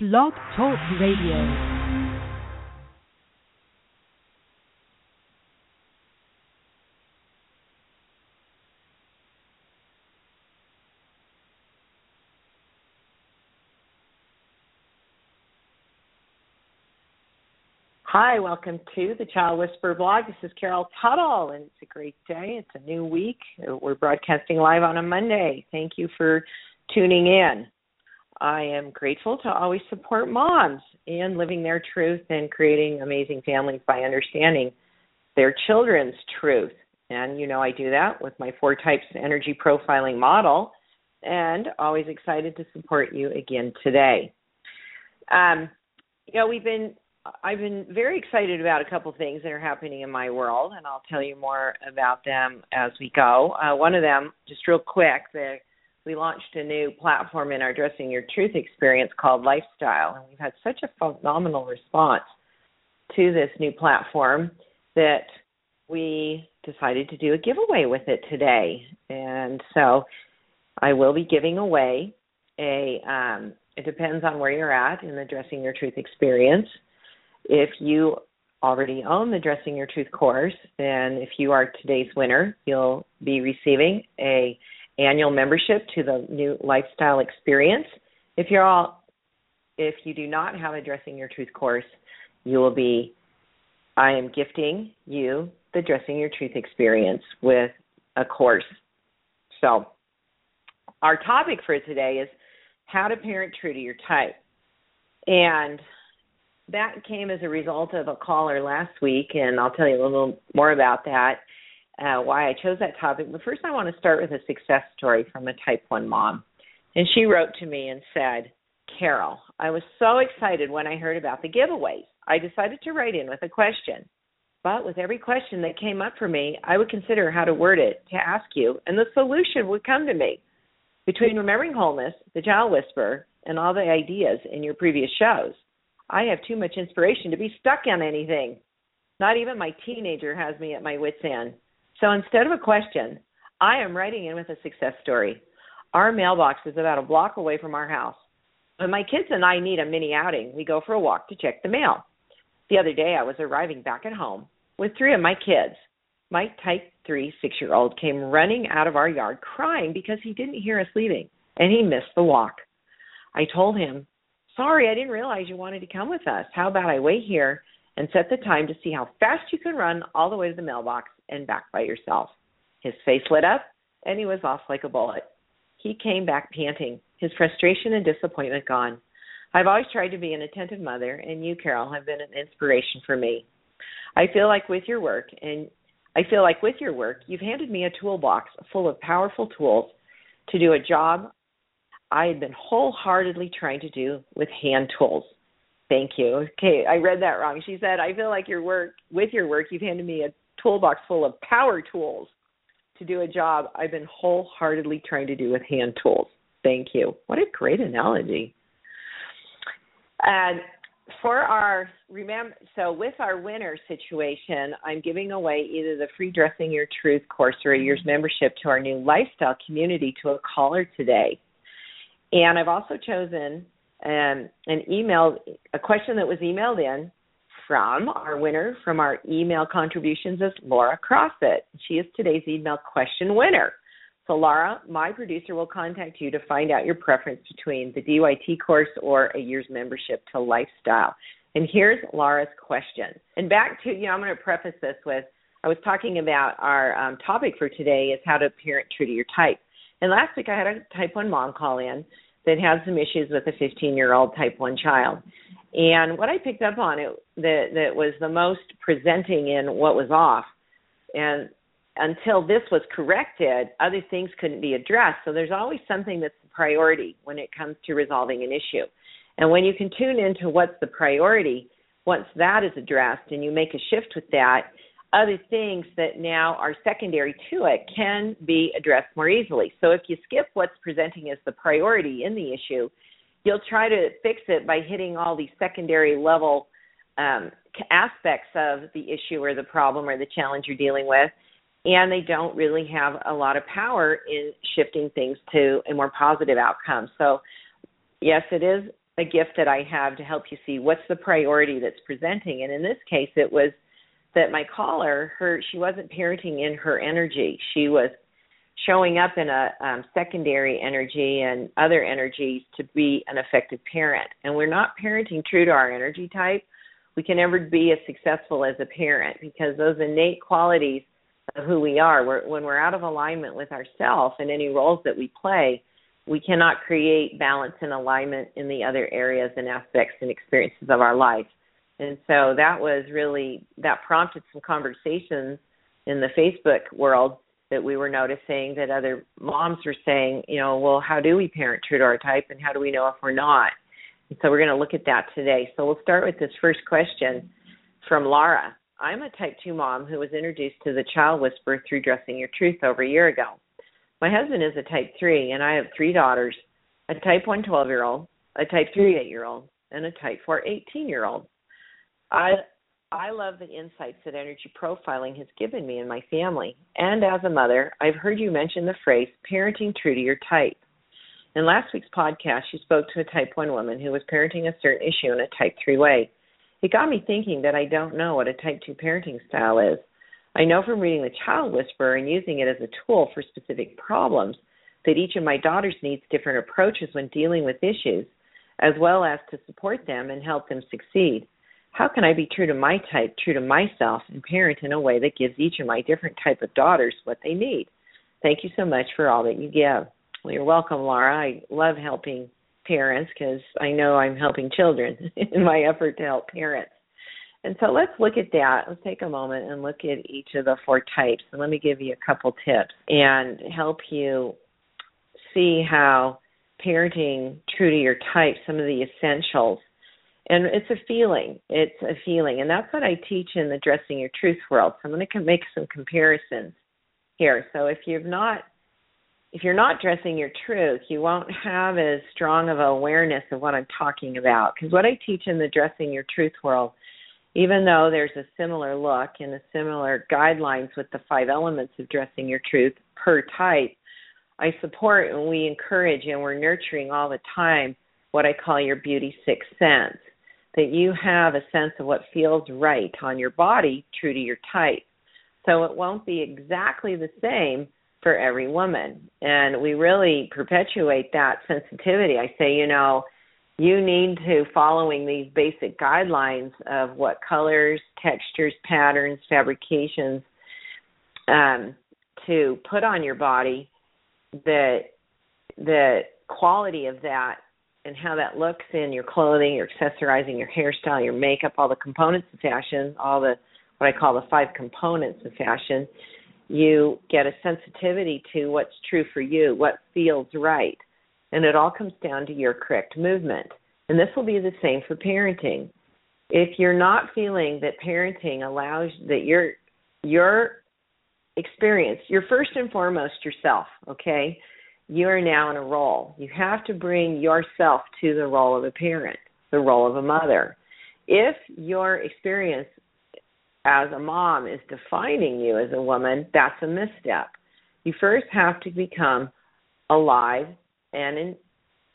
Blog Talk Radio. Hi, welcome to the Child Whisperer blog. This is Carol Tuttle, and it's a great day. It's a new week. We're broadcasting live on a Monday. Thank you for tuning in. I am grateful to always support moms in living their truth and creating amazing families by understanding their children's truth. And you know, I do that with my four types energy profiling model, and always excited to support you again today. Um, you know, we've been I've been very excited about a couple things that are happening in my world, and I'll tell you more about them as we go. Uh, one of them, just real quick, the we launched a new platform in our Dressing Your Truth experience called Lifestyle, and we've had such a phenomenal response to this new platform that we decided to do a giveaway with it today. And so I will be giving away a um, it depends on where you're at in the Dressing Your Truth experience. If you already own the Dressing Your Truth course, then if you are today's winner, you'll be receiving a annual membership to the new lifestyle experience. If you're all if you do not have a Dressing Your Truth course, you will be I am gifting you the Dressing Your Truth experience with a course. So, our topic for today is how to parent true to your type. And that came as a result of a caller last week, and I'll tell you a little more about that uh, why I chose that topic. But first, I want to start with a success story from a type 1 mom. And she wrote to me and said, Carol, I was so excited when I heard about the giveaways. I decided to write in with a question. But with every question that came up for me, I would consider how to word it to ask you, and the solution would come to me. Between remembering wholeness, the child whisper, and all the ideas in your previous shows, I have too much inspiration to be stuck on anything. Not even my teenager has me at my wits' end. So instead of a question, I am writing in with a success story. Our mailbox is about a block away from our house. When my kids and I need a mini outing, we go for a walk to check the mail. The other day, I was arriving back at home with three of my kids. My type 3 six year old came running out of our yard crying because he didn't hear us leaving and he missed the walk. I told him, Sorry, I didn't realize you wanted to come with us. How about I wait here and set the time to see how fast you can run all the way to the mailbox and back by yourself. His face lit up, and he was off like a bullet. He came back panting, his frustration and disappointment gone. I've always tried to be an attentive mother, and you, Carol, have been an inspiration for me. I feel like with your work, and I feel like with your work, you've handed me a toolbox full of powerful tools to do a job I had been wholeheartedly trying to do with hand tools. Thank you. Okay, I read that wrong. She said, I feel like your work with your work, you've handed me a toolbox full of power tools to do a job I've been wholeheartedly trying to do with hand tools. Thank you. What a great analogy. And for our remember so with our winner situation, I'm giving away either the free dressing your truth course or a year's membership to our new lifestyle community to a caller today. And I've also chosen um, an email a question that was emailed in from our winner from our email contributions is Laura Crossett. She is today's email question winner. So, Laura, my producer will contact you to find out your preference between the DYT course or a year's membership to Lifestyle. And here's Laura's question. And back to, you know, I'm going to preface this with I was talking about our um, topic for today is how to parent true to your type. And last week I had a type 1 mom call in that had some issues with a 15 year old type 1 child. And what I picked up on it that that was the most presenting in what was off, and until this was corrected, other things couldn't be addressed. So there's always something that's the priority when it comes to resolving an issue. And when you can tune into what's the priority, once that is addressed and you make a shift with that, other things that now are secondary to it can be addressed more easily. So if you skip what's presenting as the priority in the issue, you'll try to fix it by hitting all these secondary level um, aspects of the issue or the problem or the challenge you're dealing with, and they don't really have a lot of power in shifting things to a more positive outcome. So, yes, it is a gift that I have to help you see what's the priority that's presenting. And in this case, it was that my caller, her, she wasn't parenting in her energy. She was showing up in a um, secondary energy and other energies to be an effective parent. And we're not parenting true to our energy type. We can never be as successful as a parent because those innate qualities of who we are, we're, when we're out of alignment with ourselves and any roles that we play, we cannot create balance and alignment in the other areas and aspects and experiences of our life. And so that was really that prompted some conversations in the Facebook world that we were noticing that other moms were saying, you know, well, how do we parent true to our type and how do we know if we're not? And so we're going to look at that today. So we'll start with this first question from Laura. I'm a type 2 mom who was introduced to the child whisperer through Dressing Your Truth over a year ago. My husband is a type 3, and I have three daughters a type 1 12 year old, a type 3 8 year old, and a type 4 18 year old. I I love the insights that energy profiling has given me and my family. And as a mother, I've heard you mention the phrase parenting true to your type. In last week's podcast, you spoke to a type 1 woman who was parenting a certain issue in a type 3 way. It got me thinking that I don't know what a type 2 parenting style is. I know from reading The Child Whisperer and using it as a tool for specific problems that each of my daughters needs different approaches when dealing with issues, as well as to support them and help them succeed. How can I be true to my type, true to myself, and parent in a way that gives each of my different type of daughters what they need? Thank you so much for all that you give. Well, you're welcome, Laura. I love helping parents because I know I'm helping children in my effort to help parents. And so let's look at that. Let's take a moment and look at each of the four types. And let me give you a couple tips and help you see how parenting true to your type, some of the essentials. And it's a feeling. It's a feeling. And that's what I teach in the Dressing Your Truth world. So I'm going to make some comparisons here. So if you've not if you're not dressing your truth, you won't have as strong of awareness of what I'm talking about. Because what I teach in the Dressing Your Truth world, even though there's a similar look and a similar guidelines with the five elements of dressing your truth per type, I support and we encourage and we're nurturing all the time what I call your beauty sixth sense. That you have a sense of what feels right on your body, true to your type. So it won't be exactly the same for every woman. And we really perpetuate that sensitivity. I say, you know, you need to following these basic guidelines of what colors, textures, patterns, fabrications um, to put on your body the the quality of that and how that looks in your clothing, your accessorizing, your hairstyle, your makeup, all the components of fashion, all the what I call the five components of fashion you get a sensitivity to what's true for you, what feels right. And it all comes down to your correct movement. And this will be the same for parenting. If you're not feeling that parenting allows that your your experience, you're first and foremost yourself, okay? You are now in a role. You have to bring yourself to the role of a parent, the role of a mother. If your experience as a mom is defining you as a woman, that's a misstep. You first have to become alive and in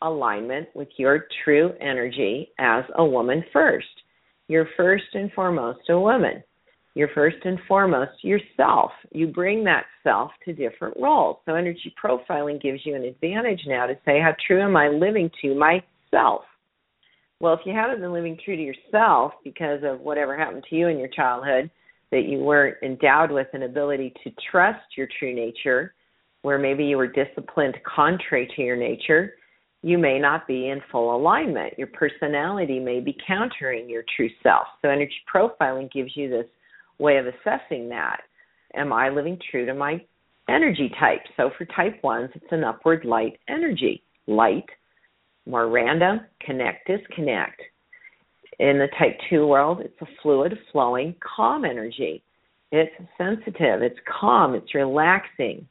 alignment with your true energy as a woman first. You're first and foremost a woman. You're first and foremost yourself. You bring that self to different roles. So, energy profiling gives you an advantage now to say, How true am I living to myself? Well, if you haven't been living true to yourself because of whatever happened to you in your childhood, that you weren't endowed with an ability to trust your true nature, where maybe you were disciplined contrary to your nature, you may not be in full alignment. Your personality may be countering your true self. So, energy profiling gives you this way of assessing that. Am I living true to my energy type? So, for type ones, it's an upward light energy. Light more random, connect, disconnect. In the type 2 world, it's a fluid, flowing, calm energy. It's sensitive, it's calm, it's relaxing.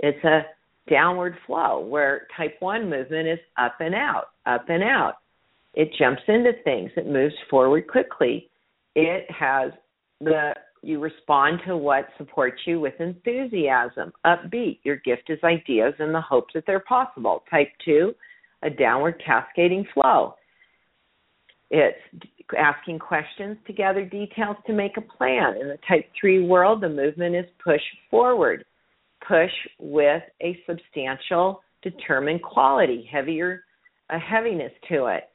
It's a downward flow where type 1 movement is up and out, up and out. It jumps into things, it moves forward quickly. It has the you respond to what supports you with enthusiasm, upbeat. Your gift is ideas and the hope that they're possible. Type 2, a downward cascading flow. It's asking questions to gather details to make a plan. In the type 3 world, the movement is push forward, push with a substantial, determined quality, heavier, a heaviness to it.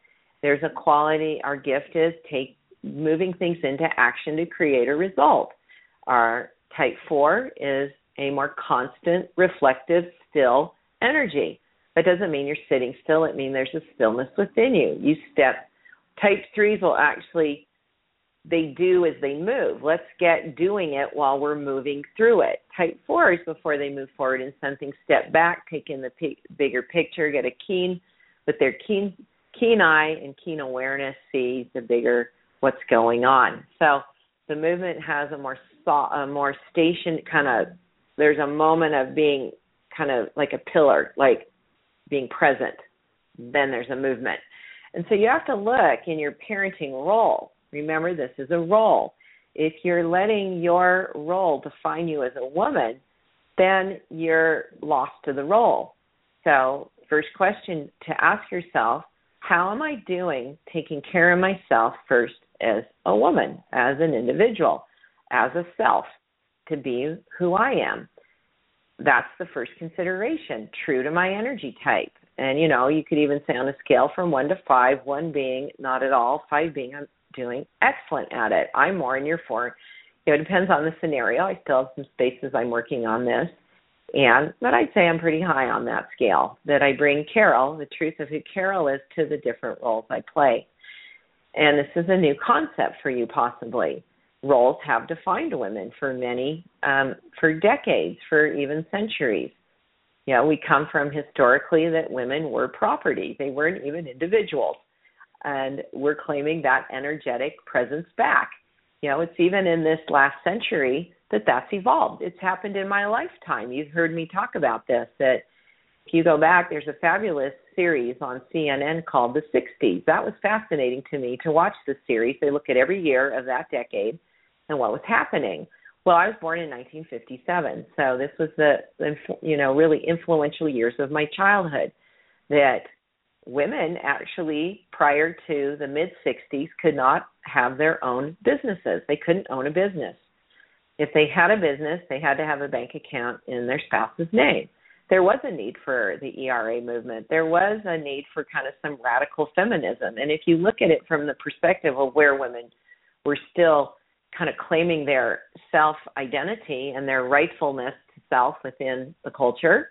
There's a quality, our gift is take moving things into action to create a result. Our type 4 is a more constant, reflective, still energy. That doesn't mean you're sitting still, it means there's a stillness within you. You step type 3s will actually they do as they move. Let's get doing it while we're moving through it. Type 4s before they move forward in something step back, take in the p- bigger picture, get a keen with their keen keen eye and keen awareness see the bigger what's going on. So the movement has a more a more station kind of there's a moment of being kind of like a pillar, like being present. Then there's a movement. And so you have to look in your parenting role. Remember, this is a role. If you're letting your role define you as a woman, then you're lost to the role. So, first question to ask yourself how am I doing taking care of myself first as a woman, as an individual, as a self, to be who I am? That's the first consideration, true to my energy type. And you know, you could even say on a scale from one to five, one being not at all, five being I'm doing excellent at it. I'm more in your four. You know, it depends on the scenario. I still have some spaces I'm working on this. And but I'd say I'm pretty high on that scale. That I bring Carol, the truth of who Carol is, to the different roles I play. And this is a new concept for you, possibly. Roles have defined women for many, um, for decades, for even centuries. You know, we come from historically that women were property; they weren't even individuals, and we're claiming that energetic presence back. You know, it's even in this last century that that's evolved. It's happened in my lifetime. You've heard me talk about this. That if you go back, there's a fabulous series on CNN called The 60s. That was fascinating to me to watch the series. They look at every year of that decade and what was happening. Well, I was born in 1957, so this was the, you know really influential years of my childhood. That women actually prior to the mid 60s could not have their own businesses. They couldn't own a business if they had a business, they had to have a bank account in their spouse's name. There was a need for the ERA movement. There was a need for kind of some radical feminism. And if you look at it from the perspective of where women were still kind of claiming their self identity and their rightfulness to self within the culture,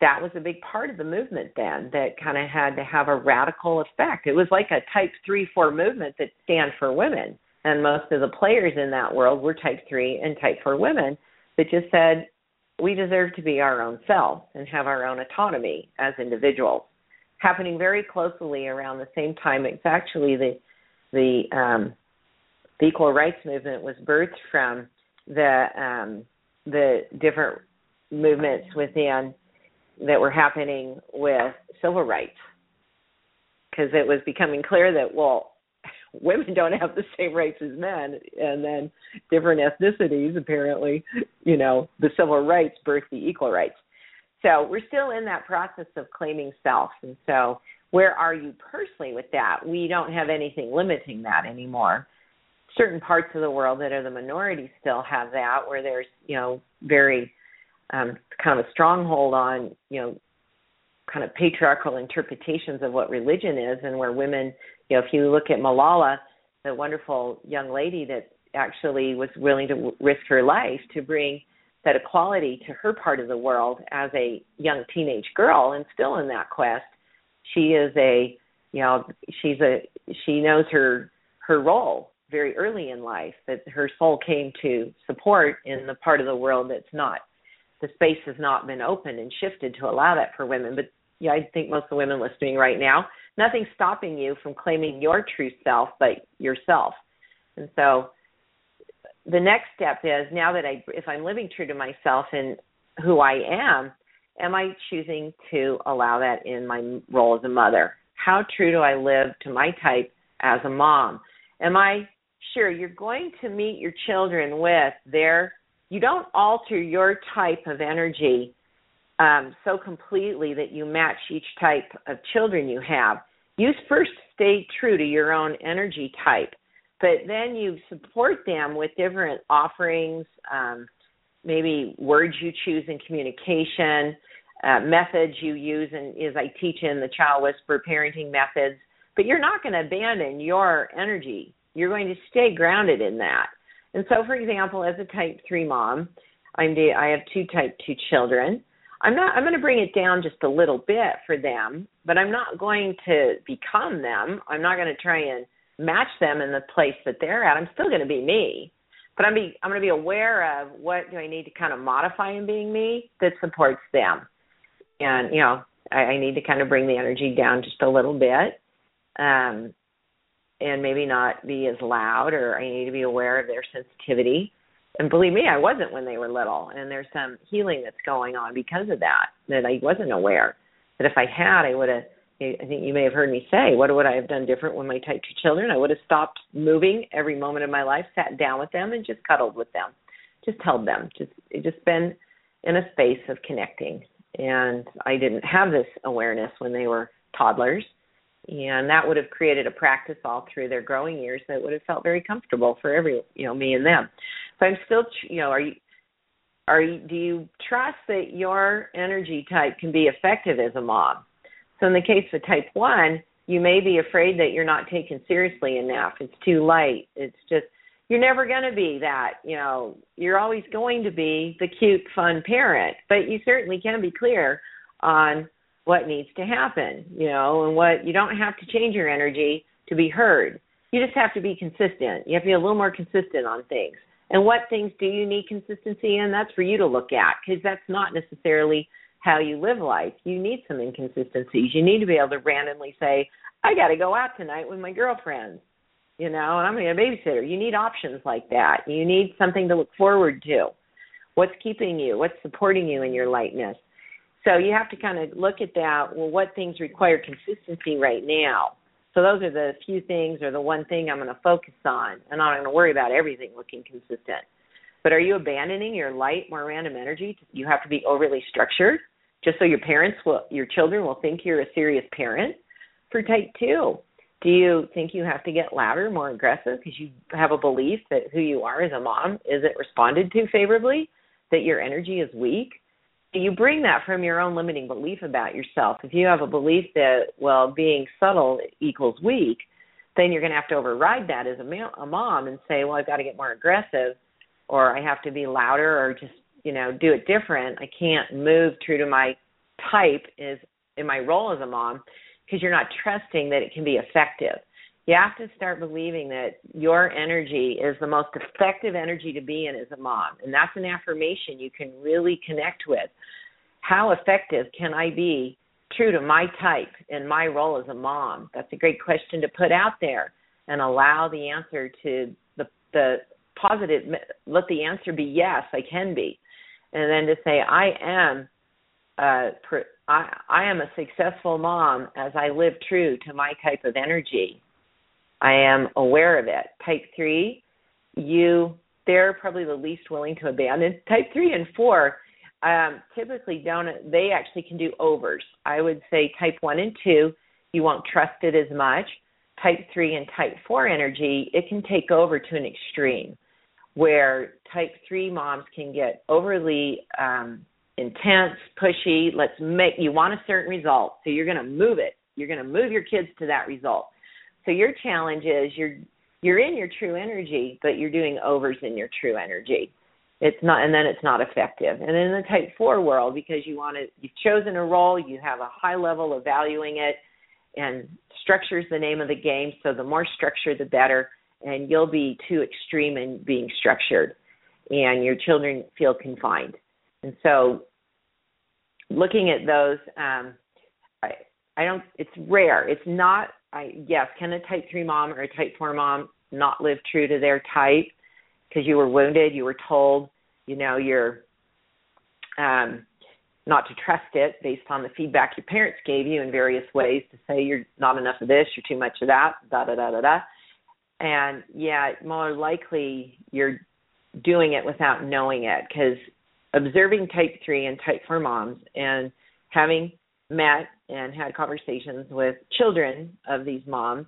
that was a big part of the movement then that kind of had to have a radical effect. It was like a type 3 4 movement that stand for women and most of the players in that world were type 3 and type 4 women that just said we deserve to be our own selves and have our own autonomy as individuals. Happening very closely around the same time it's actually the the um the equal rights movement was birthed from the um the different movements within that were happening with civil rights. Because it was becoming clear that well women don't have the same rights as men and then different ethnicities apparently you know the civil rights birth the equal rights. So we're still in that process of claiming self and so where are you personally with that? We don't have anything limiting that anymore. Certain parts of the world that are the minority still have that where there's you know very um kind of a stronghold on you know kind of patriarchal interpretations of what religion is and where women you know, if you look at Malala, the wonderful young lady that actually was willing to risk her life to bring that equality to her part of the world as a young teenage girl and still in that quest she is a you know she's a she knows her her role very early in life that her soul came to support in the part of the world that's not the space has not been opened and shifted to allow that for women. But yeah i think most of the women listening right now nothing's stopping you from claiming your true self, but yourself. And so the next step is now that I, if I'm living true to myself and who I am, am I choosing to allow that in my role as a mother? How true do I live to my type as a mom? Am I sure you're going to meet your children with their, you don't alter your type of energy um, so completely that you match each type of children you have you first stay true to your own energy type. But then you support them with different offerings, um, maybe words you choose in communication, uh, methods you use, and as I teach in the Child Whisper parenting methods. But you're not going to abandon your energy. You're going to stay grounded in that. And so, for example, as a Type Three mom, I'm the, I have two Type Two children. I'm not I'm going to bring it down just a little bit for them, but I'm not going to become them. I'm not going to try and match them in the place that they're at. I'm still going to be me. But I'm be I'm going to be aware of what do I need to kind of modify in being me that supports them. And you know, I, I need to kind of bring the energy down just a little bit. Um and maybe not be as loud or I need to be aware of their sensitivity and believe me, I wasn't when they were little, and there's some healing that's going on because of that that I wasn't aware. That if I had, I would have. I think you may have heard me say, "What would I have done different when my type two children?" I would have stopped moving every moment of my life, sat down with them, and just cuddled with them, just held them, just just been in a space of connecting. And I didn't have this awareness when they were toddlers, and that would have created a practice all through their growing years that would have felt very comfortable for every you know me and them. So i'm still you know are you are you do you trust that your energy type can be effective as a mom so in the case of type 1 you may be afraid that you're not taken seriously enough. It's too light. It's just you're never going to be that you know. You're always going to be the cute fun parent. But you certainly can be clear on what needs to happen, you know, and what you don't have to change your energy to be heard. You just have to be consistent. You have to be a little more consistent on things. And what things do you need consistency in? That's for you to look at because that's not necessarily how you live life. You need some inconsistencies. You need to be able to randomly say, I got to go out tonight with my girlfriends, you know, and I'm going to babysitter. You need options like that. You need something to look forward to. What's keeping you? What's supporting you in your lightness? So you have to kind of look at that. Well, what things require consistency right now? So those are the few things or the one thing I'm going to focus on. I'm not going to worry about everything looking consistent. But are you abandoning your light, more random energy? You have to be overly structured just so your parents will, your children will think you're a serious parent. For type two, do you think you have to get louder, more aggressive because you have a belief that who you are as a mom isn't responded to favorably, that your energy is weak? You bring that from your own limiting belief about yourself. If you have a belief that well being subtle equals weak, then you're going to have to override that as a, ma- a mom and say, well, I've got to get more aggressive, or I have to be louder, or just you know do it different. I can't move true to my type is in my role as a mom because you're not trusting that it can be effective you have to start believing that your energy is the most effective energy to be in as a mom. And that's an affirmation you can really connect with. How effective can I be true to my type and my role as a mom? That's a great question to put out there and allow the answer to the the positive let the answer be yes, I can be. And then to say I am uh I I am a successful mom as I live true to my type of energy I am aware of it. Type three, you they're probably the least willing to abandon. Type three and four um, typically don't. They actually can do overs. I would say type one and two, you won't trust it as much. Type three and type four energy, it can take over to an extreme, where type three moms can get overly um, intense, pushy. Let's make you want a certain result, so you're going to move it. You're going to move your kids to that result so your challenge is you're you're in your true energy, but you're doing overs in your true energy. It's not, and then it's not effective. And in the type four world, because you want to, you've chosen a role, you have a high level of valuing it, and structure is the name of the game. So the more structure, the better. And you'll be too extreme in being structured, and your children feel confined. And so, looking at those, um, I, I don't. It's rare. It's not I yes, can a type three mom or a type four mom not live true to their type because you were wounded, you were told, you know, you're um not to trust it based on the feedback your parents gave you in various ways to say you're not enough of this, you're too much of that, da da da da da. And yeah, more likely you're doing it without knowing it because observing type three and type four moms and having met and had conversations with children of these moms,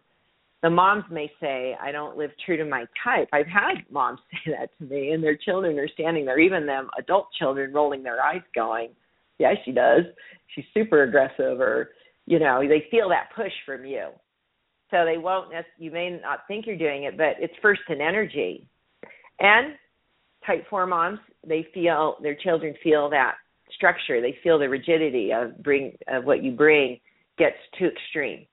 the moms may say, I don't live true to my type. I've had moms say that to me, and their children are standing there, even them adult children rolling their eyes, going, Yeah, she does. She's super aggressive, or, you know, they feel that push from you. So they won't, you may not think you're doing it, but it's first in energy. And type 4 moms, they feel, their children feel that structure. They feel the rigidity of bring of what you bring gets too extreme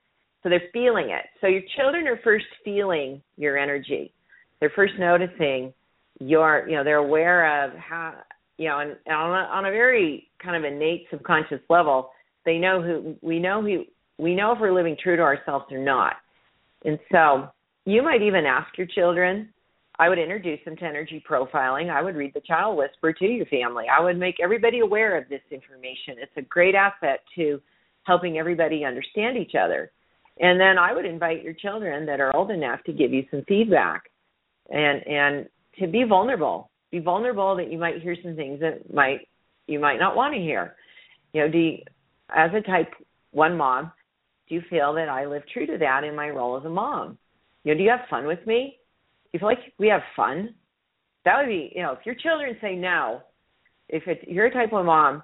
so they're feeling it. So your children are first feeling your energy. They're first noticing your, you know, they're aware of how, you know, and, and on, a, on a very kind of innate subconscious level, they know who we know who we know if we're living true to ourselves or not. And so you might even ask your children. I would introduce them to energy profiling. I would read the child whisper to your family. I would make everybody aware of this information. It's a great asset to helping everybody understand each other. And then I would invite your children that are old enough to give you some feedback and and to be vulnerable. Be vulnerable that you might hear some things that might you might not want to hear. You know, do you, as a type one mom, do you feel that I live true to that in my role as a mom? You know, do you have fun with me? Feel like we have fun? That would be, you know, if your children say no, if it's, you're a type one mom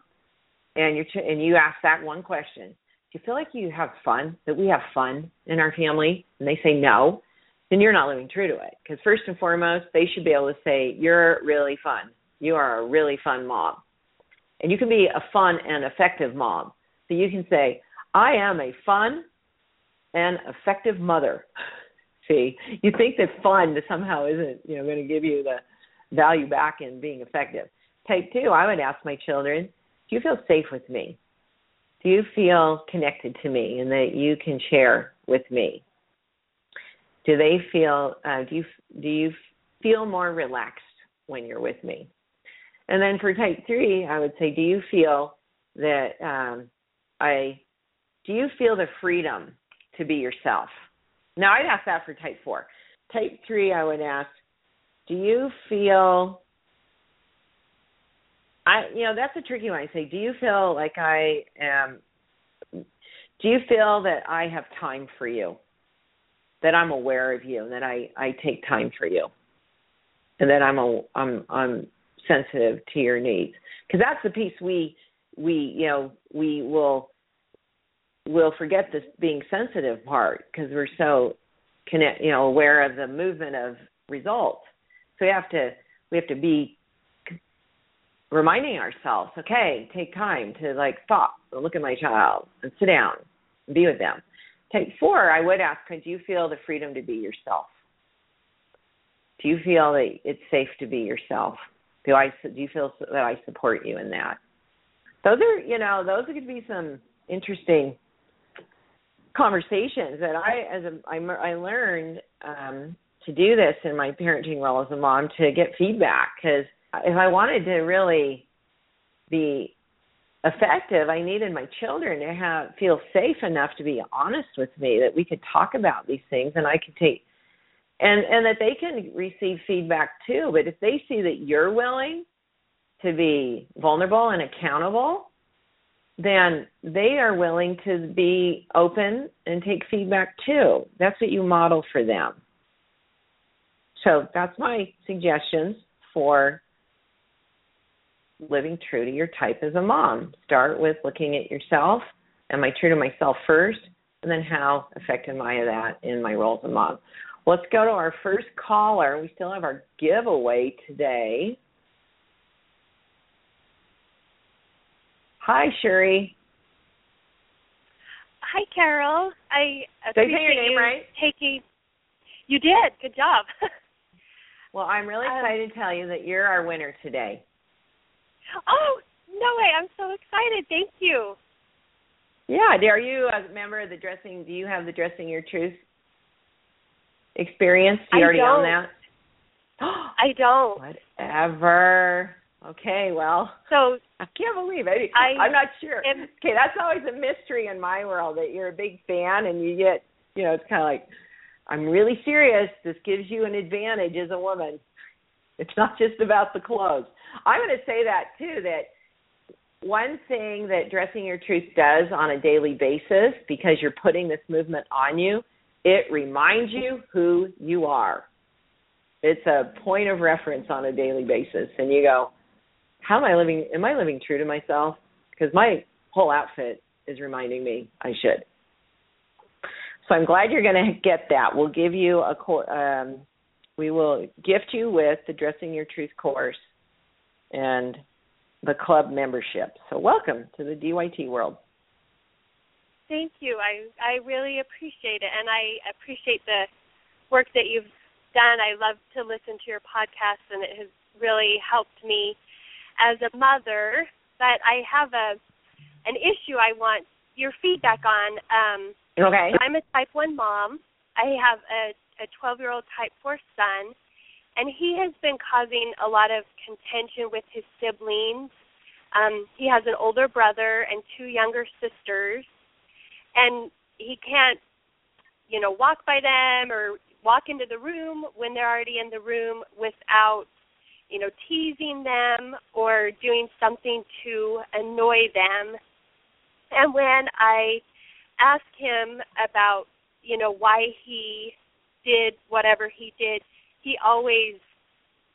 and you and you ask that one question, do you feel like you have fun, that we have fun in our family, and they say no, then you're not living true to it. Because first and foremost, they should be able to say, You're really fun. You are a really fun mom. And you can be a fun and effective mom. So you can say, I am a fun and effective mother. See, you think that fun somehow isn't, you know, going to give you the value back in being effective. Type two, I would ask my children, do you feel safe with me? do you feel connected to me and that you can share with me? Do they feel uh, do you do you feel more relaxed when you're with me? And then for type three, I would say, do you feel that um, I do you feel the freedom to be yourself? Now I'd ask that for type four. Type three, I would ask, do you feel I you know that's a tricky one. I say, do you feel like I am? Do you feel that I have time for you? That I'm aware of you, and that I I take time for you, and that I'm a I'm I'm sensitive to your needs because that's the piece we we you know we will will forget this being sensitive part because we're so connect you know aware of the movement of results so we have to we have to be reminding ourselves, okay, take time to like stop and look at my child and sit down and be with them. Type four, I would ask, do you feel the freedom to be yourself? Do you feel that it's safe to be yourself? Do I do you feel that I support you in that? Those are, you know, those could be some interesting conversations that I, as a, I, I learned um, to do this in my parenting role as a mom to get feedback because if I wanted to really be effective, I needed my children to have feel safe enough to be honest with me that we could talk about these things and I could take and and that they can receive feedback too. But if they see that you're willing to be vulnerable and accountable, then they are willing to be open and take feedback too. That's what you model for them. So that's my suggestions for living true to your type as a mom. Start with looking at yourself. Am I true to myself first? And then how effective am I at that in my role as a mom? Let's go to our first caller. We still have our giveaway today. Hi, Sherry. Hi, Carol. I appreciate Did I say your name you right? taking. You did. Good job. well, I'm really um, excited um, to tell you that you're our winner today. Oh, no way. I'm so excited. Thank you. Yeah. Are you a member of the dressing? Do you have the dressing your truth experience? Do you I already don't. own that? I don't. Whatever. Okay, well, so I can't believe it. I, I'm not sure. Am, okay, that's always a mystery in my world that you're a big fan and you get, you know, it's kind of like, I'm really serious. This gives you an advantage as a woman. It's not just about the clothes. I'm going to say that too. That one thing that dressing your truth does on a daily basis, because you're putting this movement on you, It reminds you who you are. It's a point of reference on a daily basis, and you go, "How am I living? Am I living true to myself?" Because my whole outfit is reminding me I should. So I'm glad you're going to get that. We'll give you a um, we will gift you with the Dressing Your Truth course and the club membership. So welcome to the DYT world. Thank you. I I really appreciate it, and I appreciate the work that you've done. I love to listen to your podcast, and it has really helped me as a mother. But I have a an issue I want your feedback on. Um, okay. I'm a type 1 mom. I have a a 12 year old type 4 son, and he has been causing a lot of contention with his siblings. Um, he has an older brother and two younger sisters, and he can't, you know, walk by them or walk into the room when they're already in the room without, you know, teasing them or doing something to annoy them. And when I ask him about, you know, why he did whatever he did, he always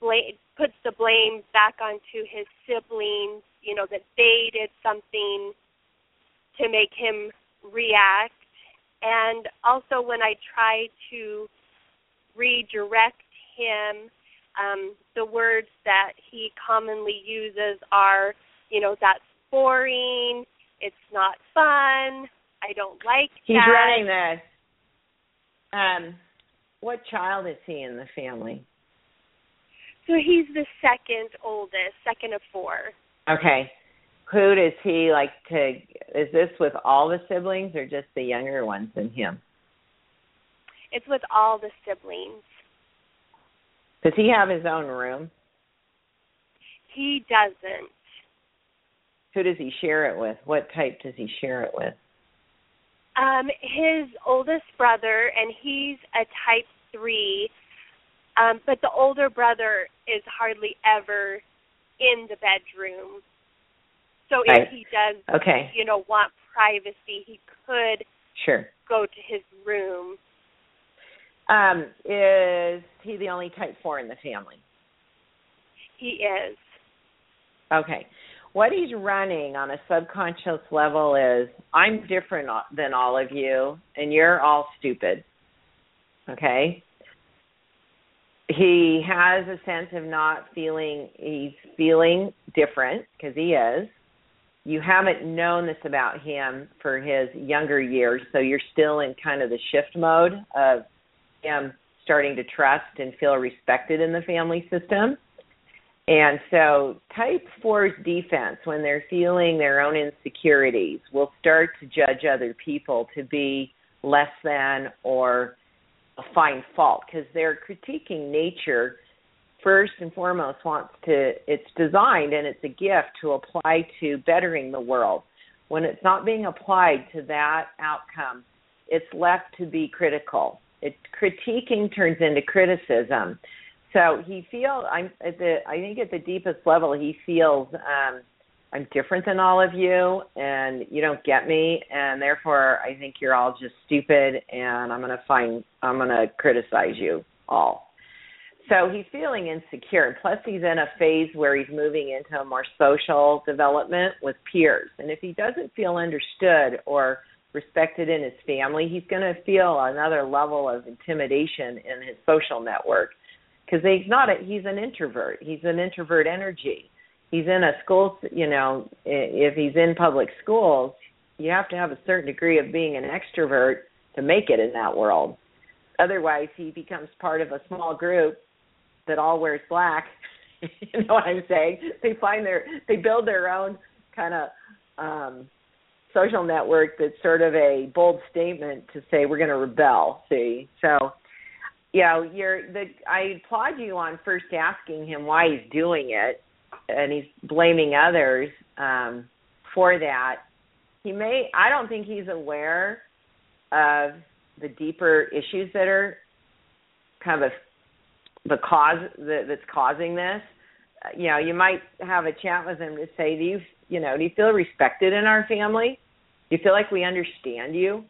blame, puts the blame back onto his siblings, you know, that they did something to make him react. And also when I try to redirect him, um, the words that he commonly uses are, you know, that's boring, it's not fun, I don't like He's that. running this. Um, what child is he in the family? So he's the second oldest, second of four. Okay. Who does he like to? Is this with all the siblings or just the younger ones in him? It's with all the siblings. Does he have his own room? He doesn't. Who does he share it with? What type does he share it with? Um, his oldest brother, and he's a type three. Um, but the older brother is hardly ever in the bedroom. So if Right. he does, Okay. you know, want privacy, he could Sure. go to his room. Um, is he the only type four in the family? He is. Okay. What he's running on a subconscious level is I'm different than all of you, and you're all stupid. Okay? He has a sense of not feeling, he's feeling different because he is. You haven't known this about him for his younger years, so you're still in kind of the shift mode of him starting to trust and feel respected in the family system. And so, type four's defense, when they're feeling their own insecurities, will start to judge other people to be less than or find fault because their critiquing nature, first and foremost, wants to, it's designed and it's a gift to apply to bettering the world. When it's not being applied to that outcome, it's left to be critical. It, critiquing turns into criticism so he feels I'm at the I think at the deepest level he feels um I'm different than all of you and you don't get me and therefore I think you're all just stupid and I'm going to find I'm going to criticize you all. So he's feeling insecure. Plus he's in a phase where he's moving into a more social development with peers. And if he doesn't feel understood or respected in his family, he's going to feel another level of intimidation in his social network. Because he's not a he's an introvert. He's an introvert energy. He's in a school you know if he's in public schools you have to have a certain degree of being an extrovert to make it in that world. Otherwise he becomes part of a small group that all wears black. You know what i'm saying? They find their they build their own kind of um social network that's sort of a bold statement to say we're going to rebel see so you know, you're the I applaud you on first asking him why he's doing it and he's blaming others um for that. He may I don't think he's aware of the deeper issues that are kind of the cause that, that's causing this. You know, you might have a chat with him to say, "Do you, you know, do you feel respected in our family? Do you feel like we understand you?"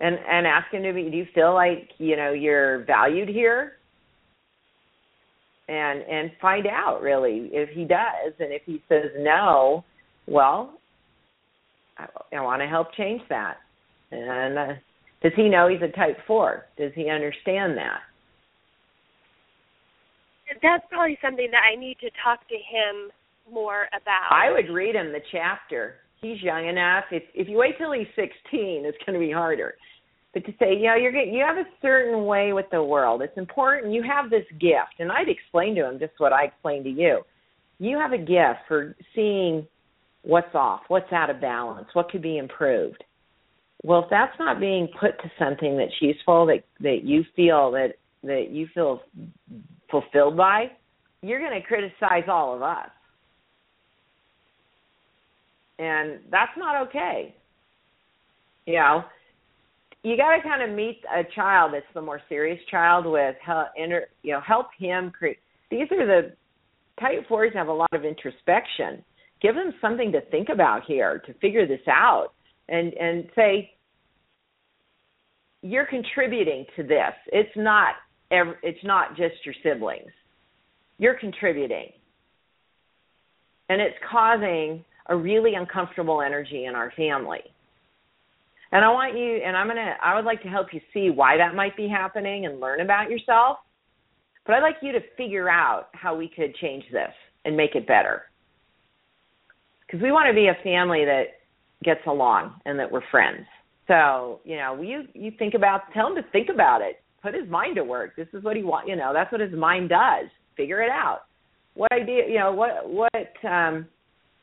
and and ask him to be do you feel like you know you're valued here? And and find out really if he does. And if he says no well i, I want to help change that. And uh, does he know he's a type 4 does he understand that? That's probably something that I need to talk to him more about. I would read him the chapter. He's young enough. If if you wait till he's 16, it's going to be harder. But to say, you know, you're you have a certain way with the world. It's important. You have this gift, and I'd explain to him just what I explained to you. You have a gift for seeing what's off, what's out of balance, what could be improved. Well, if that's not being put to something that's useful, that that you feel that that you feel fulfilled by, you're going to criticize all of us. And that's not okay. You know, you got to kind of meet a child that's the more serious child with help, you know, help him create. These are the type fours have a lot of introspection. Give them something to think about here to figure this out, and and say you're contributing to this. It's not it's not just your siblings. You're contributing. And it's causing a really uncomfortable energy in our family. And I want you and I'm going to I would like to help you see why that might be happening and learn about yourself. But I'd like you to figure out how we could change this and make it better. Cuz we want to be a family that gets along and that we're friends. So, you know, you you think about tell him to think about it put his mind to work. This is what he want. You know, that's what his mind does. Figure it out. What idea? You know, what what um,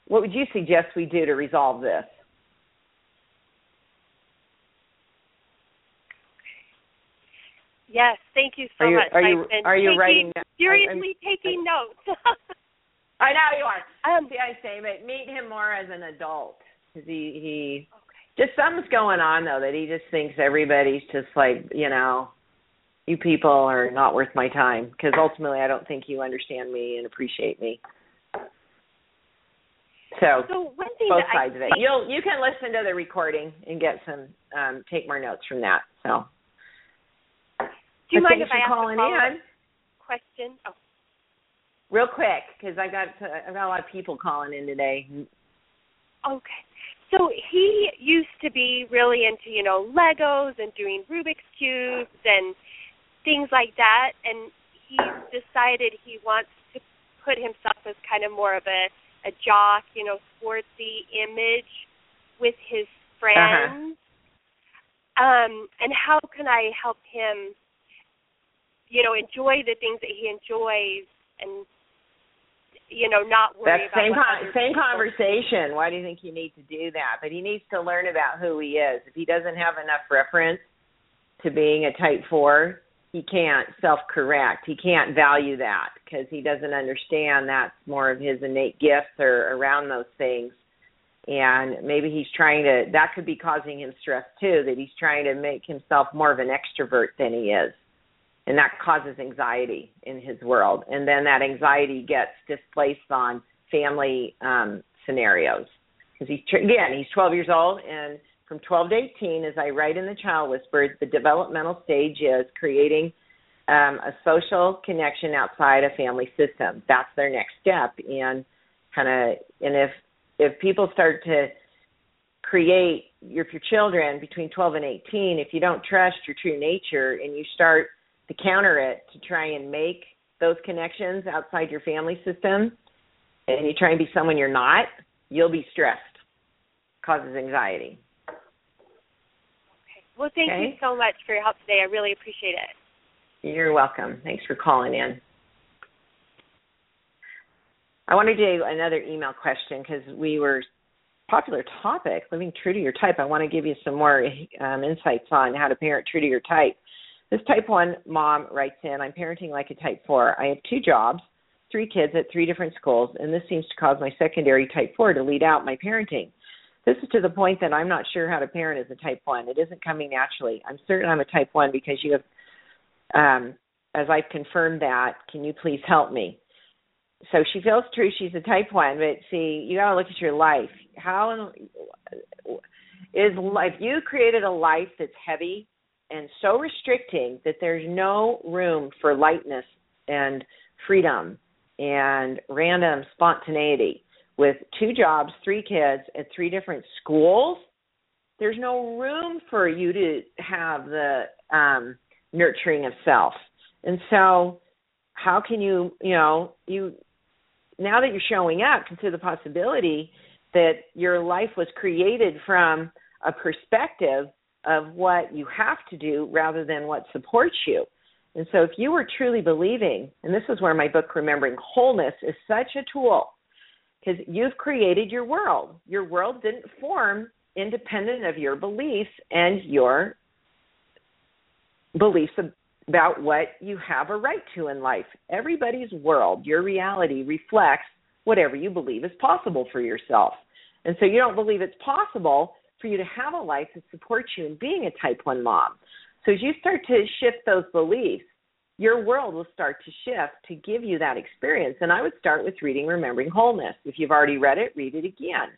what would you suggest we do to resolve this? Yes, thank you so are you, much. Are you are you taking, writing? Seriously, taking notes. I know you are. Um, See, I say, but meet him more as an adult because he he okay. just something's going on though that he just thinks everybody's just like you know you people are not worth my time because ultimately I don't think you understand me and appreciate me. So, so one thing both sides I of it. You'll you can listen to the recording and get some um take more notes from that. So Do you but mind if I ask calling a in? question? Oh. Real quick, because I got I've got a lot of people calling in today. Okay. So he used to be really into, you know, Legos and doing Rubik's cubes and things like that and he decided he wants to put himself as kind of more of a a jock, you know, sportsy image with his friends. Uh-huh. Um and how can I help him you know enjoy the things that he enjoys and you know not worry That's about same con- same people. conversation. Why do you think you need to do that? But he needs to learn about who he is. If he doesn't have enough reference to being a type 4, he can't self correct. He can't value that because he doesn't understand that's more of his innate gifts or around those things. And maybe he's trying to, that could be causing him stress too, that he's trying to make himself more of an extrovert than he is. And that causes anxiety in his world. And then that anxiety gets displaced on family um, scenarios. Because he's, again, he's 12 years old and from 12 to 18, as I write in the Child Whisperers, the developmental stage is creating um, a social connection outside a family system. That's their next step, and kind of, and if if people start to create your your children between 12 and 18, if you don't trust your true nature and you start to counter it to try and make those connections outside your family system, and you try and be someone you're not, you'll be stressed. Causes anxiety. Well, thank okay. you so much for your help today. I really appreciate it. You're welcome. Thanks for calling in. I want to do another email question because we were popular topic, living true to your type. I want to give you some more um, insights on how to parent true to your type. This type one mom writes in, I'm parenting like a type four. I have two jobs, three kids at three different schools, and this seems to cause my secondary type four to lead out my parenting. This is to the point that I'm not sure how to parent as a type one. It isn't coming naturally. I'm certain I'm a type one because you have, um, as I've confirmed that. Can you please help me? So she feels true she's a type one, but see, you got to look at your life. How is if you created a life that's heavy and so restricting that there's no room for lightness and freedom and random spontaneity with two jobs, three kids at three different schools, there's no room for you to have the um nurturing of self. And so how can you, you know, you now that you're showing up, consider the possibility that your life was created from a perspective of what you have to do rather than what supports you. And so if you were truly believing, and this is where my book Remembering Wholeness is such a tool because you've created your world. Your world didn't form independent of your beliefs and your beliefs about what you have a right to in life. Everybody's world, your reality reflects whatever you believe is possible for yourself. And so you don't believe it's possible for you to have a life that supports you in being a type 1 mom. So as you start to shift those beliefs, your world will start to shift to give you that experience. And I would start with reading Remembering Wholeness. If you've already read it, read it again.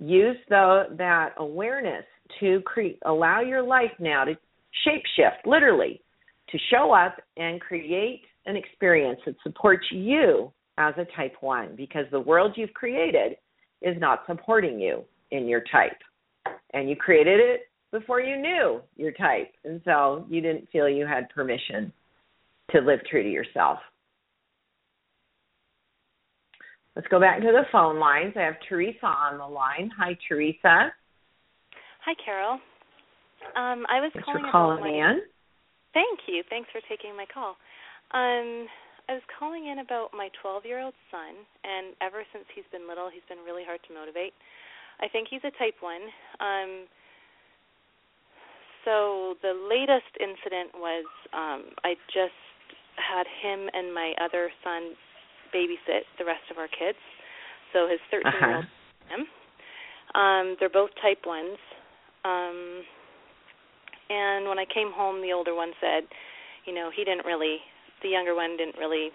Use the, that awareness to create, allow your life now to shapeshift, literally, to show up and create an experience that supports you as a type 1 because the world you've created is not supporting you in your type. And you created it before you knew your type. And so you didn't feel you had permission to live true to yourself. Let's go back to the phone lines. I have Teresa on the line. Hi, Teresa. Hi, Carol. Um, I was Thanks calling for calling my... in. Thank you. Thanks for taking my call. Um, I was calling in about my 12-year-old son, and ever since he's been little, he's been really hard to motivate. I think he's a type 1. Um, so the latest incident was um, I just had him and my other son babysit the rest of our kids. So his 13-year-old Uh-huh. him. Um, they're both type 1s. Um, and when I came home, the older one said, you know, he didn't really, the younger one didn't really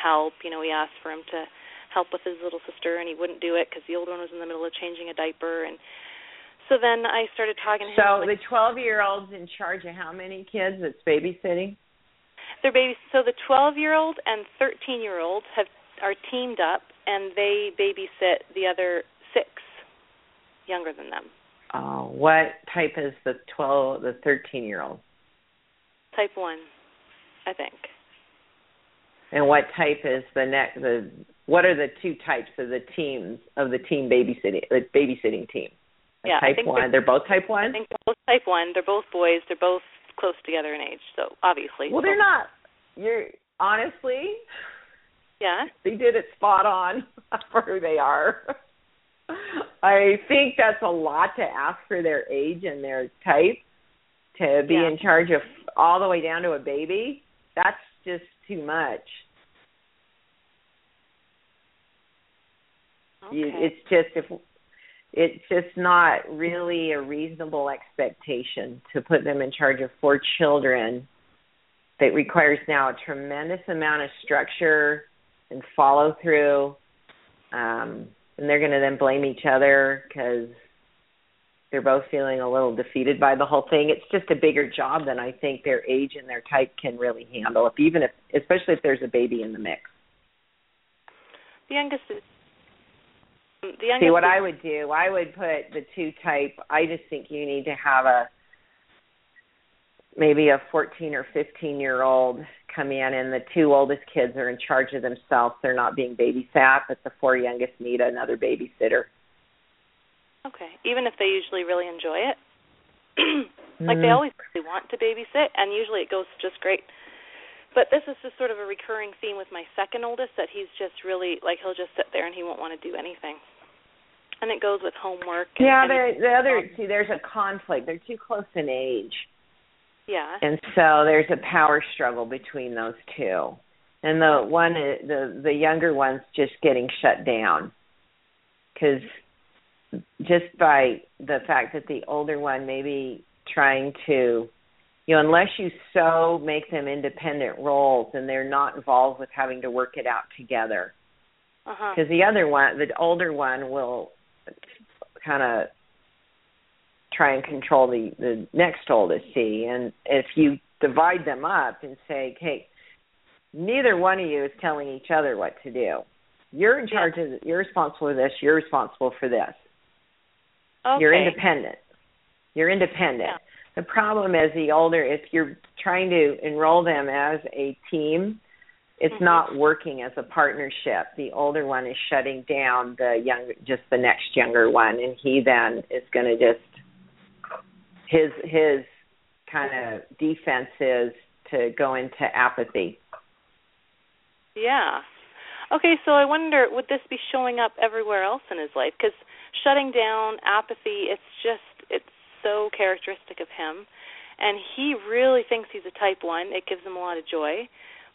help. You know, we asked for him to help with his little sister, and he wouldn't do it because the older one was in the middle of changing a diaper. And so then I started talking to him. So like, the 12 year old's in charge of how many kids that's babysitting? Their babies. So the 12-year-old and 13-year-old have are teamed up, and they babysit the other six younger than them. Oh, what type is the 12, the 13 year old? Type one, I think. And what type is the next? The what are the two types of the teams of the team babysitting the babysitting team? A Yeah, I type think one. They're, both type one. I think they're both type one. They're both boys. They're both close together in age. So obviously. Well, they're not. You're honestly, Yeah. they did it spot on for who they are. I think that's a lot to ask for their age and their type to be Yeah. in charge of all the way down to a baby. That's just too much. Okay. You, it's just if it's just not really a reasonable expectation to put them in charge of four children that requires now a tremendous amount of structure and follow through um and they're going to then blame each other because they're both feeling a little defeated by the whole thing. It's just a bigger job than I think their age and their type can really handle. If even if, especially if there's a baby in the mix. the youngest is. The youngest See what is, I would do, I would put the two type. I just think you need to have a maybe a 14 or 15 year old come in, and the two oldest kids are in charge of themselves. They're not being babysat, but the four youngest need another babysitter. Okay. Even if they usually really enjoy it. like they Mhm. always really want to babysit, and usually it goes just great. But this is just sort of a recurring theme with my second oldest that he's just really like he'll just sit there and he won't want to do anything. And it goes with homework. And, Yeah, and the the other see, there's a conflict. They're too close in age. Yeah. and so there's a power struggle between those two. And the one the the younger one's just getting shut down. Because just by the fact that the older one may be trying to you know unless you so make them independent roles and they're not involved with having to work it out together. Uh-huh. Because the other one the older one will kind of try and control the the next oldest C. And if you divide them up and say, "Okay, neither one of you is telling each other what to do. You're in charge yeah. of. You're responsible for this. You're responsible for this. Okay. You're independent. You're independent." Yeah. The problem is the older, if you're trying to enroll them as a team, it's mm-hmm. not working as a partnership. The older one is shutting down the young, just the next younger one, and he then is going to just his his kind of defense is to go into apathy. Yeah. Okay, so I wonder would this be showing up everywhere else in his life? Because shutting down, apathy, it's just it's so characteristic of him, and he really thinks he's a type one. It gives him a lot of joy,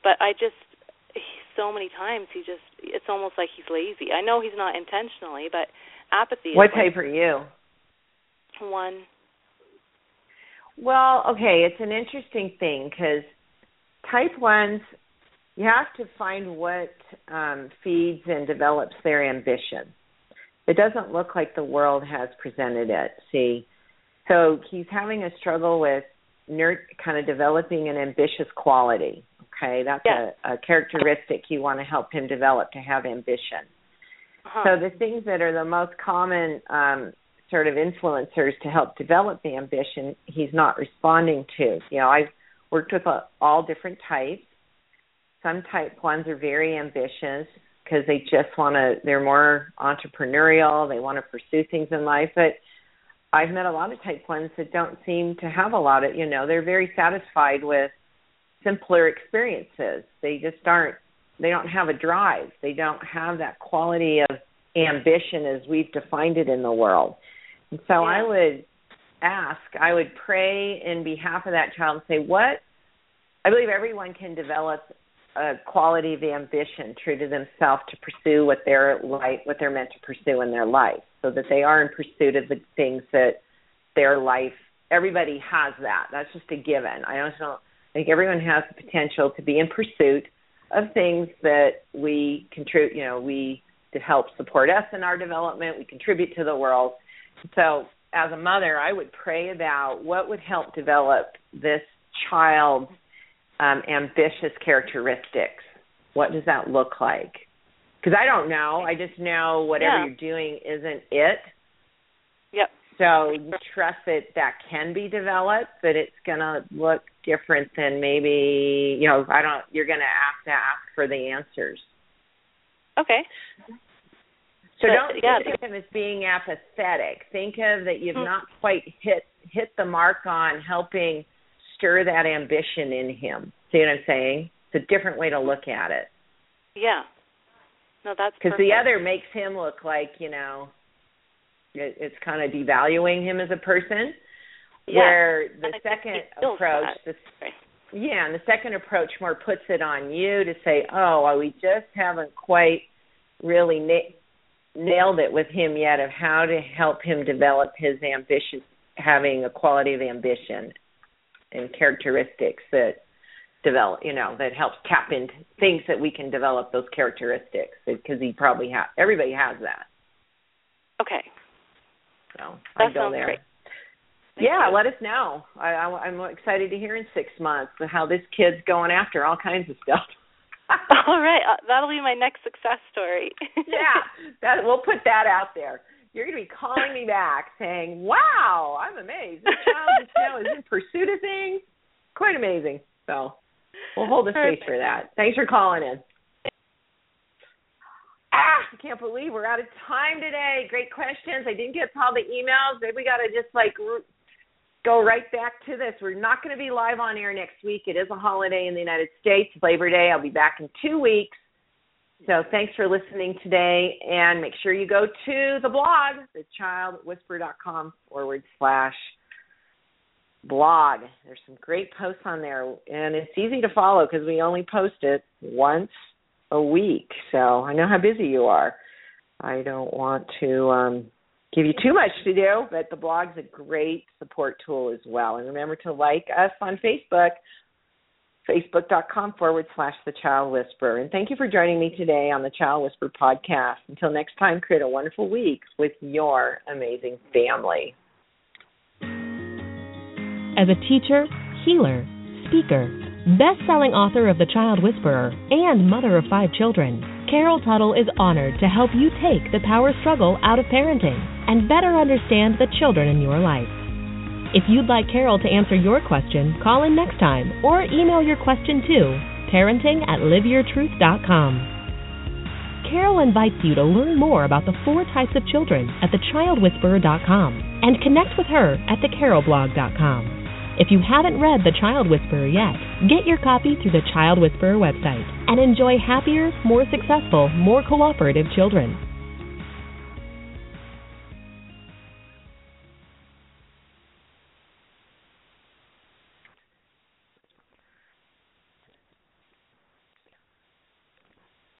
but I just so many times he just it's almost like he's lazy. I know he's not intentionally, but apathy. What type like, are you? One. Well, okay, it's an interesting thing because type ones, you have to find what um, feeds and develops their ambition. It doesn't look like the world has presented it. See, so he's having a struggle with nerd, kind of developing an ambitious quality. Okay, that's a, a characteristic you want to help him develop to have ambition. Uh-huh. So the things that are the most common um, sort of influencers to help develop the ambition, he's not responding to. You know, I've worked with uh, all different types. Some type ones are very ambitious because they just want to. They're more entrepreneurial. They want to pursue things in life, but I've met a lot of type ones that don't seem to have a lot of, you know, they're very satisfied with simpler experiences. They just aren't, they don't have a drive. They don't have that quality of ambition as we've defined it in the world. And so yeah. I would ask, I would pray in behalf of that child and say, what? I believe everyone can develop a quality of ambition true to themselves to pursue what they're like, what they're meant to pursue in their life so that they are in pursuit of the things that their life everybody has that that's just a given i don't know i think everyone has the potential to be in pursuit of things that we contribute you know we to help support us in our development we contribute to the world so as a mother i would pray about what would help develop this child's um, ambitious characteristics what does that look like because I don't know. I just know whatever yeah. you're doing isn't it. Yep. So trust that that can be developed, but it's gonna look different than maybe you know. I don't. You're gonna have to ask for the answers. Okay. So but, don't yeah, think of him as being apathetic. Think of that you've mm-hmm. not quite hit hit the mark on helping stir that ambition in him. See what I'm saying? It's a different way to look at it. Yeah. No, that's because the other makes him look like you know it, it's kind of devaluing him as a person. Yeah. Where the second approach, the, right. yeah, and the second approach more puts it on you to say, oh, well, we just haven't quite really na- nailed it with him yet of how to help him develop his ambitious, having a quality of ambition and characteristics that develop you know that helps tap into things that we can develop those characteristics because he probably has everybody has that. Okay. So that i go there. great. yeah let us know. I, I i'm excited to hear in six months how this kid's going after all kinds of stuff all right uh, that'll be my next success story yeah that we'll put that out there you're going to be calling me back saying wow i'm amazed this child is, now is in pursuit of things quite amazing so We'll hold the space for that. Thanks for calling in. Ah, I can't believe we're out of time today. Great questions. I didn't get all the emails. Maybe we got to just like go right back to this. We're not going to be live on air next week. It is a holiday in the United States, Labor Day. I'll be back in two weeks. So thanks for listening today, and make sure you go to the blog, thechildwhisperer.com forward slash blog. There's some great posts on there, and it's easy to follow because we only post it once a week. So I know how busy you are. I don't want to um, give you too much to do, but the blog's a great support tool as well. And remember to like us on Facebook, facebook.com forward slash The Child Whisperer. And thank you for joining me today on the Child Whisperer podcast. Until next time, create a wonderful week with your amazing family. As a teacher, healer, speaker, best selling author of The Child Whisperer, and mother of five children, Carol Tuttle is honored to help you take the power struggle out of parenting and better understand the children in your life. If you'd like Carol to answer your question, call in next time or email your question to parenting at liveyourtruth.com. Carol invites you to learn more about the four types of children at thechildwhisperer.com and connect with her at thecarolblog.com. If you haven't read The Child Whisperer yet, get your copy through the Child Whisperer website and enjoy happier, more successful, more cooperative children.